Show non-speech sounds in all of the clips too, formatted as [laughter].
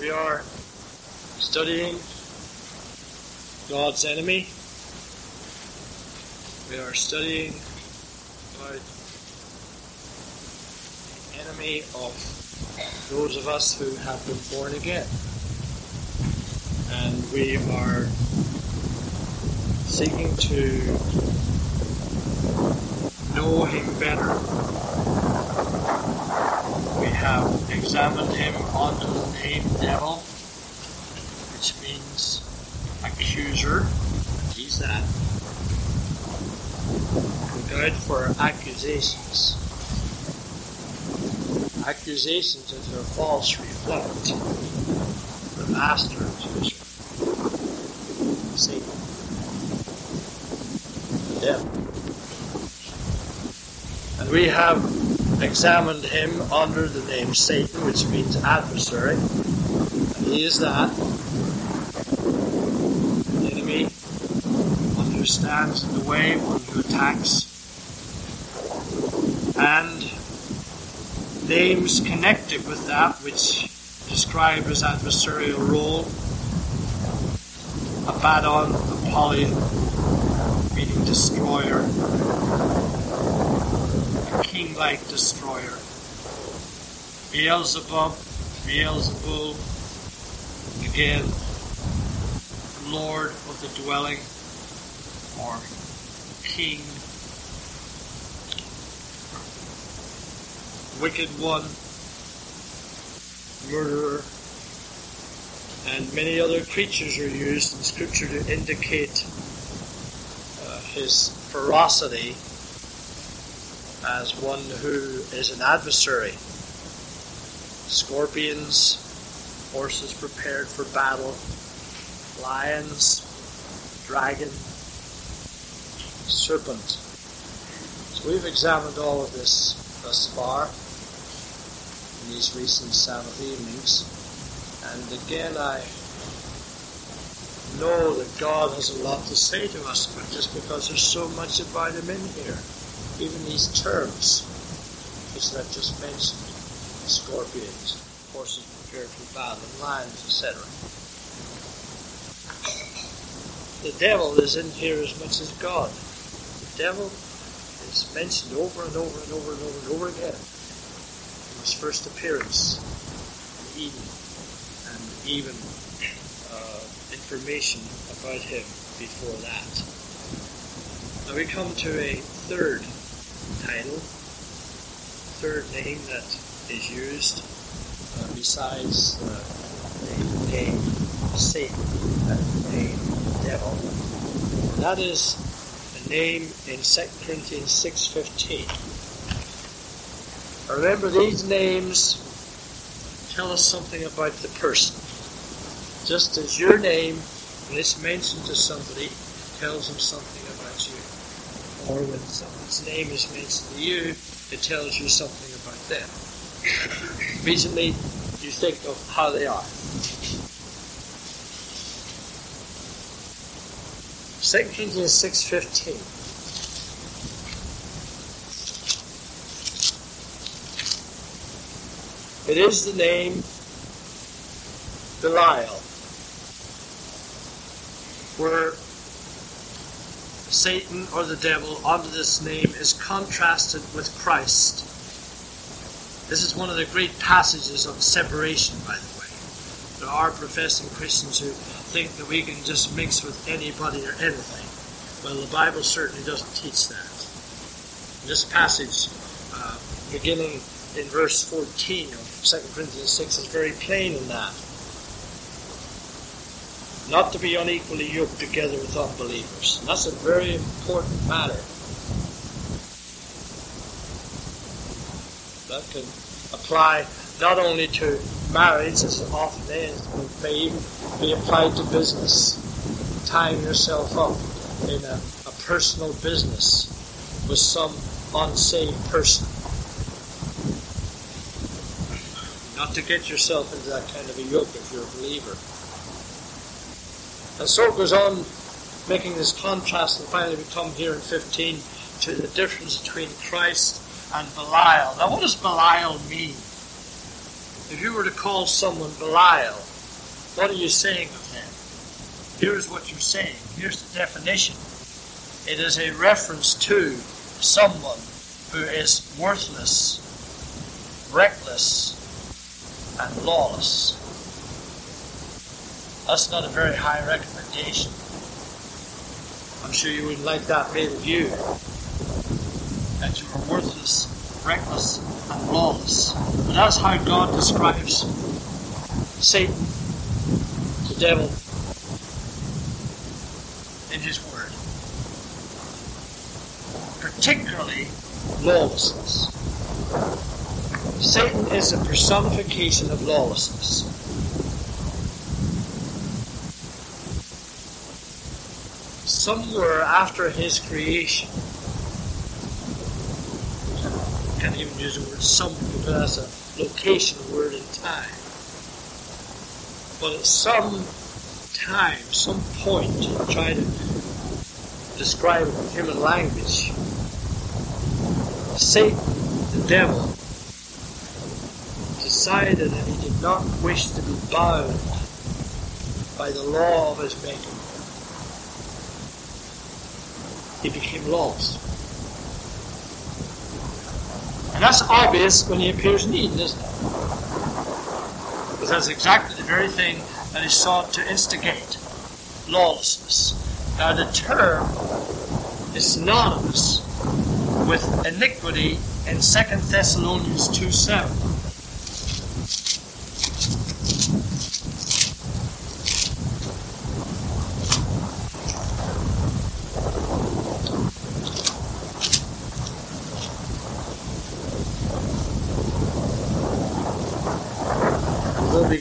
We are studying God's enemy. We are studying about the enemy of those of us who have been born again. And we are seeking to know him better. We have examined him under the name devil, which means accuser. He's that. Out for accusations. Accusations that are false reflect the master accuser. Satan. The. And we have examined him under the name Satan, which means adversary. And he is that. The enemy, one who stands in the way, one who attacks. And names connected with that which describe his adversarial role. Abaddon, Apollyon, meaning destroyer, a king-like destroyer. Beelzebub, Beelzebul, again, Lord of the dwelling, or King, wicked one, murderer, and many other creatures are used in Scripture to indicate uh, his ferocity as one who is an adversary. Scorpions, horses prepared for battle, lions, dragon, serpent. So we've examined all of this thus far in these recent Sabbath evenings. And again, I know that God has a lot to say to us, but just because there's so much about Him in here, even these terms, which I've just mentioned, scorpions, horses prepared for battle, lions, etc. The devil is in here as much as God. The devil is mentioned over and over and over and over and over again in his first appearance in Eden and even uh, information about him before that. Now we come to a third title, third name that is used uh, besides uh, the name Satan the name devil. That is a name in 2 Corinthians 6.15. Remember these names tell us something about the person. Just as your name, when it's mentioned to somebody, tells them something. Or when someone's name is mentioned to you, it tells you something about them. [coughs] Immediately, you think of how they are. Second Corinthians 6.15 It is the name Belial, where Satan or the devil under this name is contrasted with Christ. This is one of the great passages of separation, by the way. There are professing Christians who think that we can just mix with anybody or anything. Well, the Bible certainly doesn't teach that. This passage, uh, beginning in verse 14 of 2 Corinthians 6 is very plain in that. Not to be unequally yoked together with unbelievers. And that's a very important matter. That can apply not only to marriage, as it often is, but may even be applied to business. Tying yourself up in a, a personal business with some unsaved person. not to get yourself into that kind of a yoke if you're a believer. And so it goes on making this contrast, and finally we come here in 15 to the difference between Christ and Belial. Now, what does Belial mean? If you were to call someone Belial, what are you saying of him? Here's what you're saying. Here's the definition. It is a reference to someone who is worthless, reckless, and lawless. That's not a very high recommendation. I'm sure you wouldn't like that made of you. That you are worthless, reckless, and lawless. But that's how God describes Satan, the devil, in his word. Particularly lawlessness. Satan is a personification of lawlessness. Somewhere after his creation, I can't even use the word somewhere because that's a location word in time. But at some time, some point, try to describe it in human language, Satan, the devil, decided that he did not wish to be bound by the law of his making. He became lost. And that's obvious when he appears in Eden, isn't it? Because that's exactly the very thing that is sought to instigate lawlessness. Now, the term is synonymous with iniquity in 2 Thessalonians 2 7.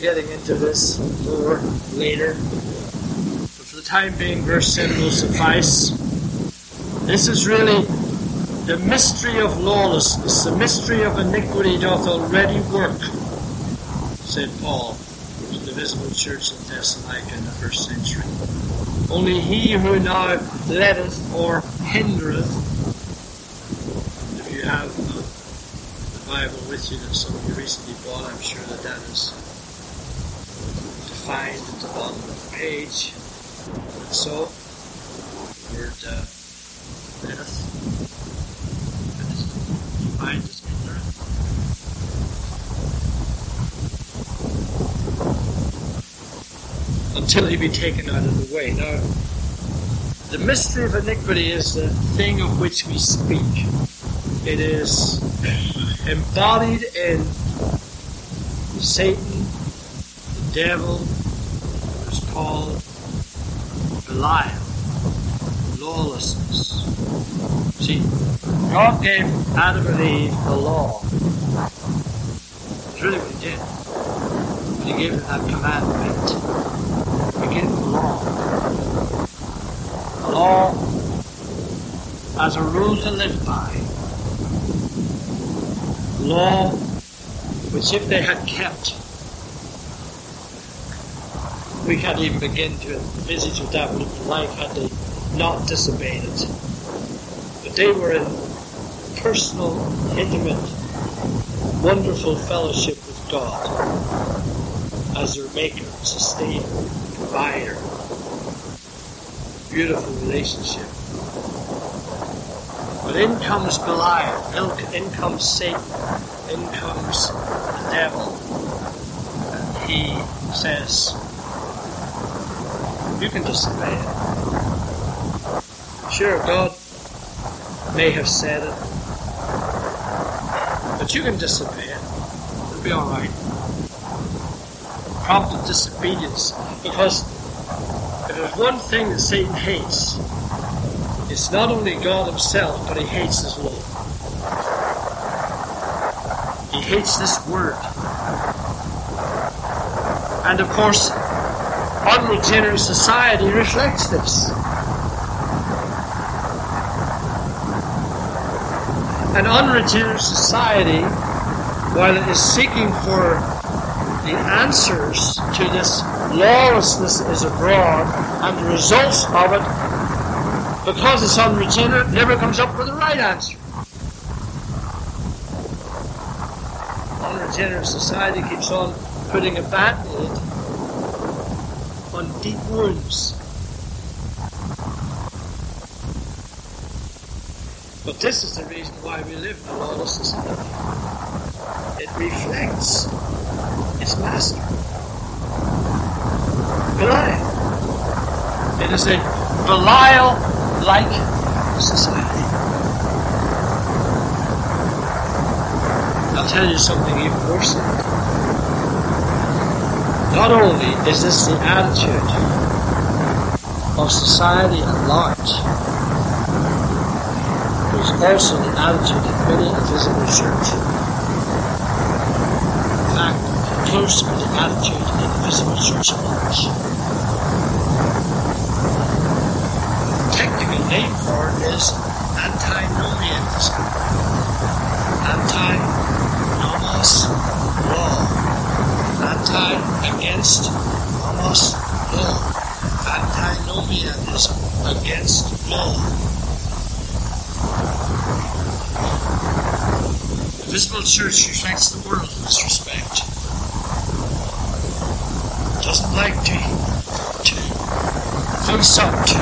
Getting into this more later. But for the time being, verse 7 will suffice. This is really the mystery of lawlessness, the mystery of iniquity doth already work, said Paul to the visible church in Thessalonica in the first century. Only he who now letteth or hindereth, if you have the Bible with you that some of you recently bought, I'm sure that that is defined at the bottom of the page. So, word uh, as hindereth. Until he be taken out of the way. Now, the mystery of iniquity is the thing of which we speak. It is embodied in Satan, the devil, called Belial, lawlessness. See, God gave Adam and Eve the law. That's really what He did. He gave them that commandment, He gave them the law. The law as a rule to live by. Law which if they had kept, we can't even begin to envisage what that would have been like had they not disobeyed it. But they were in personal, intimate, wonderful fellowship with God as their maker, sustainer, provider. Beautiful relationship. But in comes Belial, in comes Satan, in comes the devil. And he says, You can disobey it. Sure, God may have said it, but you can disobey it. It'll be alright. Prompted disobedience. Because if there's one thing that Satan hates, it's not only God himself, but he hates his law. He hates this word. And of course, unregenerate society reflects this. An unregenerate society, while it is seeking for the answers to this lawlessness is abroad and the results of it, because it's unregenerate, never comes up with the right answer. Unregenerate society keeps on putting a on deep wounds. But this is the reason why we live in a lawless society. It reflects its master. Belial. It is a Belial-like society. I'll tell you something even worse. Not only is this the attitude of society at large, it is also the attitude of many a visible church. In fact, close to the attitude of the church at large. The technical name for it is antinomianism. Anti-nomos law. Against nomos law. Antinomianism against law. The visible church reflects the world in this respect. Doesn't like to, to face up to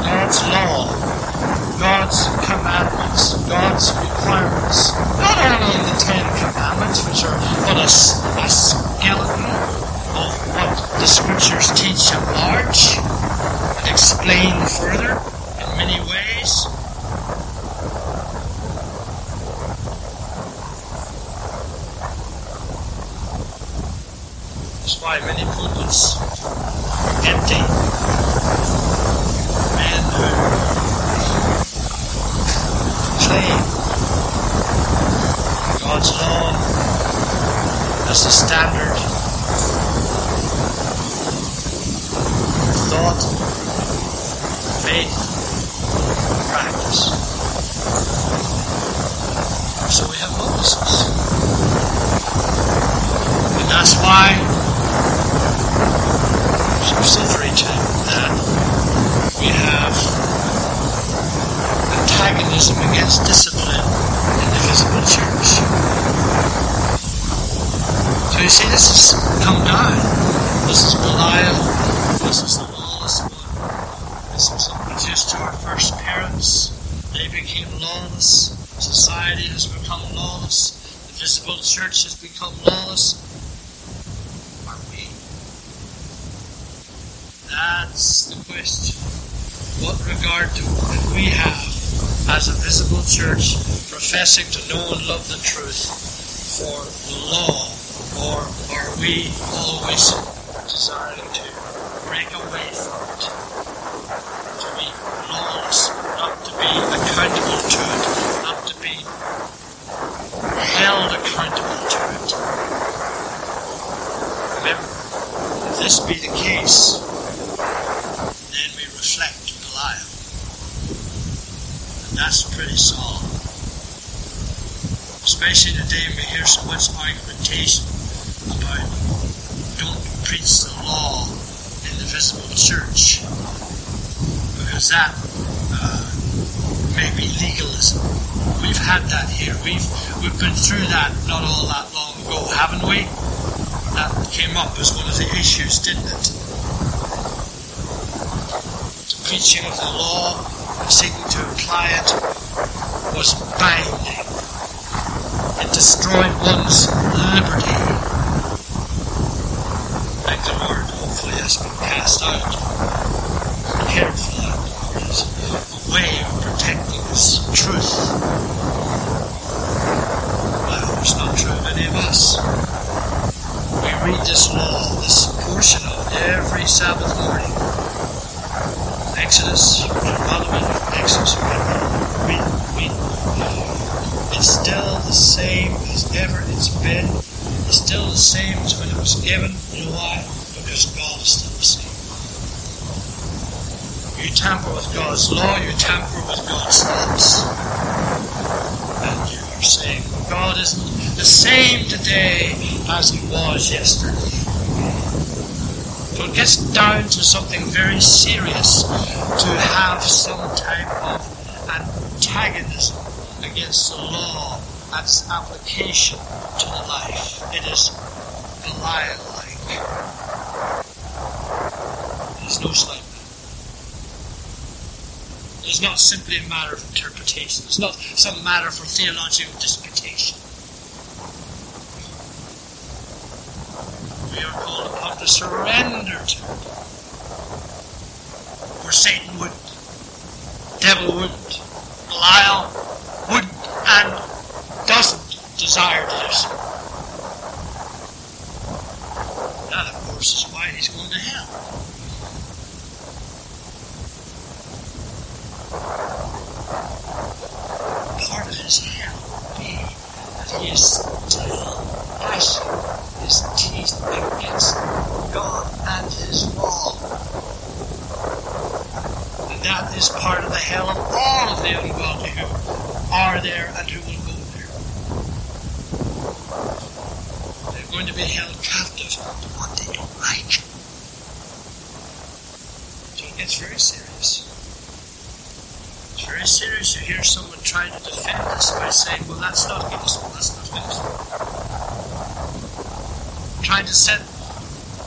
God's law, God's commandments, God's requirements. Not only the Ten Commandments, which are but a, a skeleton of what the Scriptures teach at large and explain further in many ways. That's why many pulpits are empty. Men who claim God's law as the standard thought, faith, practice. So we have Moses. And that's why subsidiary to that we have antagonism against discipline in the visible church. So you see, this has come down. This is Belial. This is the lawless one. This was introduced to our first parents. They became lawless. Society has become lawless. The visible church has become lawless. Are we? That's the question. What regard do we have as a visible church professing to know and love the truth for the law? Or are we always desiring to break away from it? To be lawless, not to be accountable to it, not to be held accountable to it. Remember, if this be the case, then we reflect Belial. And that's pretty solid. Especially today we hear so much argumentation about don't preach the law in the visible church. Because that uh, may be legalism. We've had that here. We've we've been through that not all that long ago, haven't we? That came up as one of the issues, didn't it? The preaching of the law seeking to apply it was binding. It destroyed one's liberty. Thank the Lord, hopefully has been cast out. Careful that Lord is a way of protecting His truth. Well, it's not true of any of us. We read this law, this portion of it, every Sabbath morning. Exodus, Deuteronomy, Exodus, we, we, it's still the same as ever it's been. It's still the same as when it was given. You know why? Because God is still the same. You tamper with God's law, you tamper with God's laws. And you are saying, God isn't the same today as he was yesterday. So it gets down to something very serious to have some type of antagonism against the law and its application to the life. It is Belial-like. It is no It is not simply a matter of interpretation. It's not some matter for theological disputation. We are called upon to surrender to it. For Satan wouldn't. Devil wouldn't. Belial wouldn't and doesn't desire to do so. That, of course, is why he's going to hell. Part of his hell will be that he is still gnashing his teeth against God and his law. And that is part of the hell of all of the ungodly who are there and who will go there. They're going to be held captive to what they don't like. So it gets very serious. It's very serious. You hear someone trying to defend us by saying, well, that's not gospel, that's not gospel. Trying to set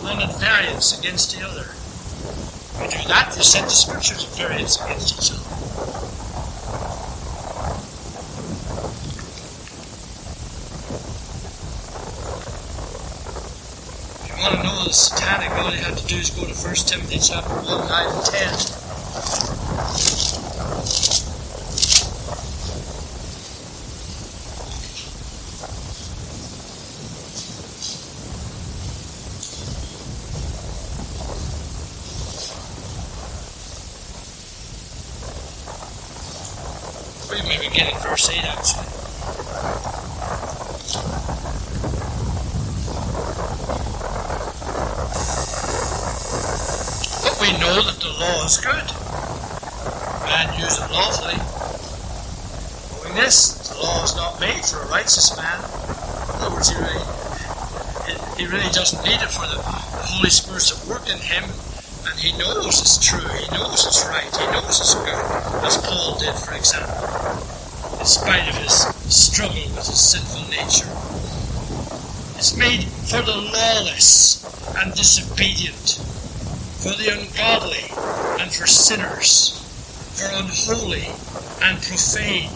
one at variance against the other. If you do that, you set the scriptures at variance against each other. If you want to know the satanic, all you have to do is go to 1 Timothy chapter 1, 9 and 10. We may 8 actually. But we know that the law is good. and use it lawfully. Knowing this, the law is not made for a righteous man. In other words, he really, he, really doesn't need it for the, Holy Spirit's at work in him, and he knows it's true, he knows it's right, he knows it's good, as Paul did, for example, in spite of his struggle with his sinful nature. It's made for the lawless and disobedient, for the ungodly and for sinners, for unholy and profane,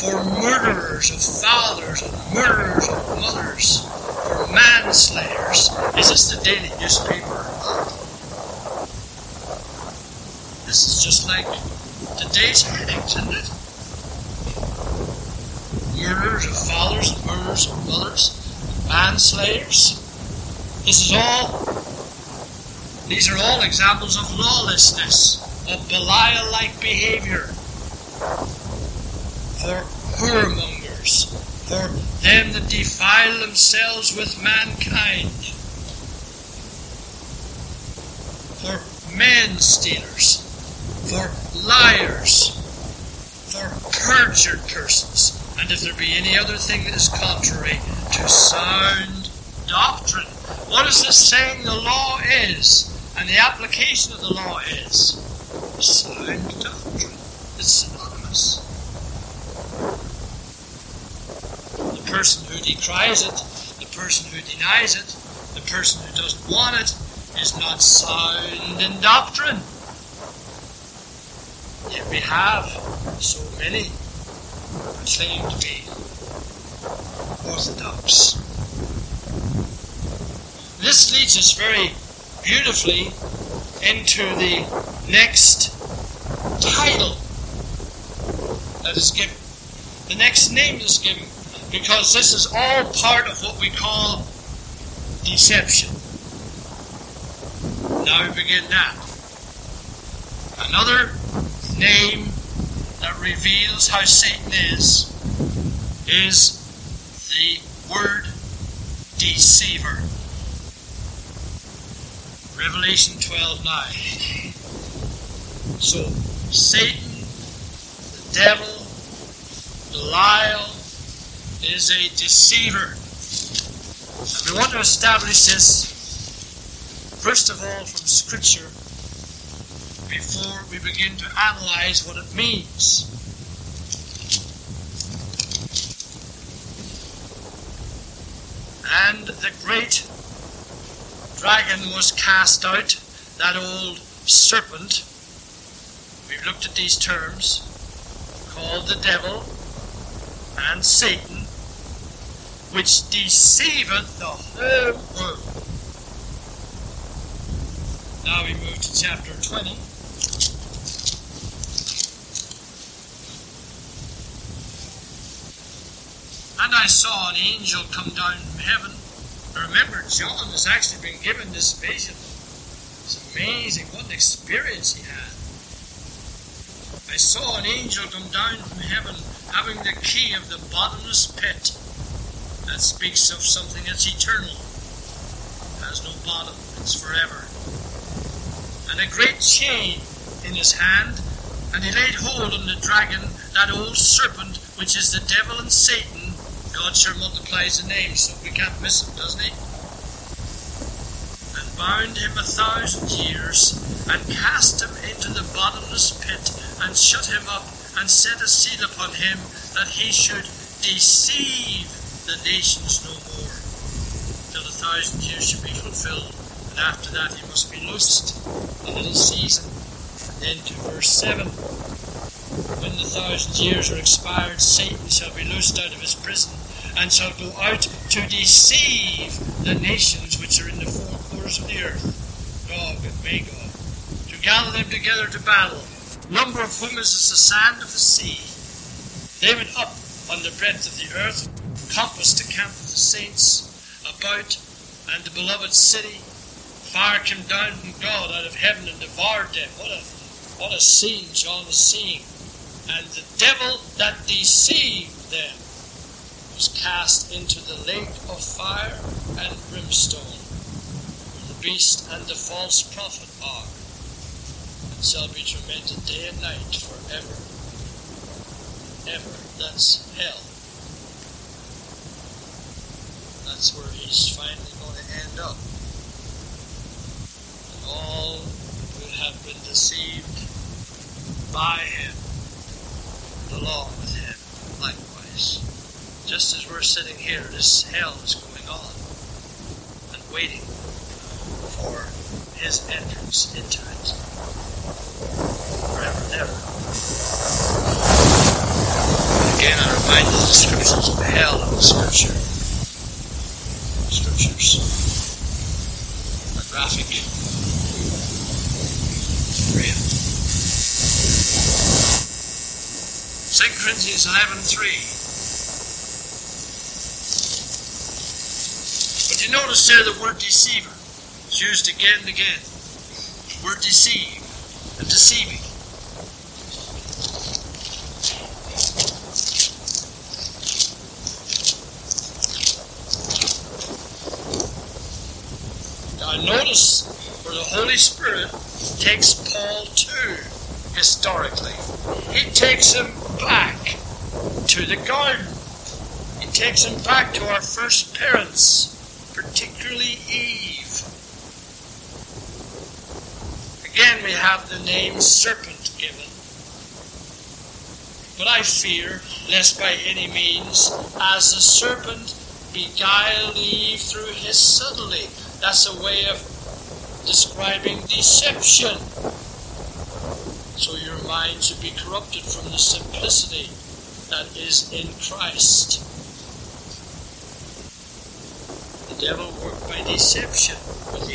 for murderers of fathers and murderers of mothers, for manslayers. Is this the daily newspaper? This is just like today's headings, isn't it? Murderers of fathers and murderers of mothers, manslayers. This is all these are all examples of lawlessness, of Belial-like behavior. For whoremongers, for them that defile themselves with mankind, for men stealers, for liars, for perjured persons, and if there be any other thing that is contrary to sound doctrine. What is this saying the law is? And the application of the law is sound doctrine. It's synonymous. The person who decries it, the person who denies it, the person who doesn't want it, is not sound in doctrine. Yet we have so many who claim to be orthodox. This leads us very beautifully into the next title that is given. The next name is given because this is all part of what we call deception. Now we begin that. Another name that reveals how Satan is is the word deceiver. Revelation 12 9. So, Satan, the devil, Belial, is a deceiver. And we want to establish this, first of all, from Scripture, before we begin to analyze what it means. And the great dragon was cast out, that old serpent. We've looked at these terms, called the devil and Satan, which deceiveth the whole world. Now we move to chapter 20. And I saw an angel come down from heaven. I remember, John has actually been given this vision. It's amazing what an experience he had. I saw an angel come down from heaven having the key of the bottomless pit. That speaks of something that's eternal, It has no bottom, it's forever. And a great chain in his hand, and he laid hold on the dragon, that old serpent, which is the devil and Satan God sure multiplies the names, so we can't miss him, doesn't he? And bound him a thousand years, and cast him into the bottomless pit, and shut him up, and set a seal upon him, that he should deceive the nations no more, till the thousand years should be fulfilled. And after that he must be loosed a little season. Then to verse 7. When the thousand years are expired, Satan shall be loosed out of his prison and shall go out to deceive the nations which are in the four quarters of the earth, Gog and Magog, to gather them together to battle, number of whom is as the sand of the sea. They went up on the breadth of the earth, compassed the camp of the saints about, and the beloved city. Fire came down from God out of heaven and devoured them. What a what a scene John is seeing. And the devil that deceived them was cast into the lake of fire and brimstone, where the beast and the false prophet are, and shall be tormented day and night forever. Ever. That's hell. That's where he's finally going to end up. And all who have been deceived by him along with him likewise just as we're sitting here, this hell is going on and waiting uh, for his entrance into it. Forever and ever. Again, I remind you the descriptions of hell in the scripture. Scriptures are graphic. Real. 2 Corinthians 11 3. You notice there the word deceiver is used again and again. word deceive and deceiving. Now notice where the Holy Spirit takes Paul to historically. He takes him back to the garden. He takes him back to our first parents particularly Eve. Again, we have the name serpent given. But I fear, lest by any means, as the serpent beguiled Eve through his subtlety. That's a way of describing deception. So your mind should be corrupted from the simplicity that is in Christ. Devil worked by deception with.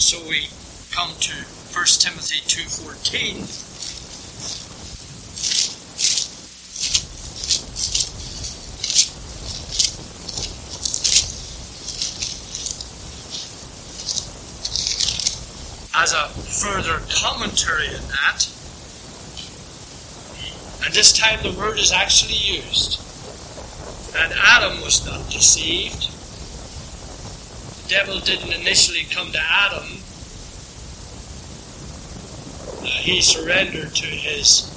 So we come to 1 Timothy 2.14. As a further commentary on that, and this time the word is actually used. And Adam was not deceived. The devil didn't initially come to Adam. Uh, he surrendered to his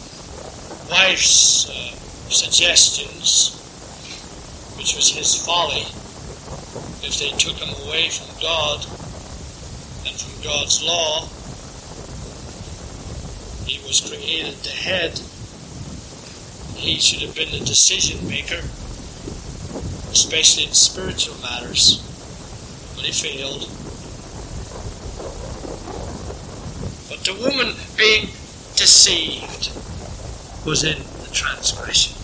wife's uh, suggestions, which was his folly. If they took him away from God and from God's law, he was created the head he should have been the decision maker, especially in spiritual matters, but he failed. But the woman being deceived was in the transgression.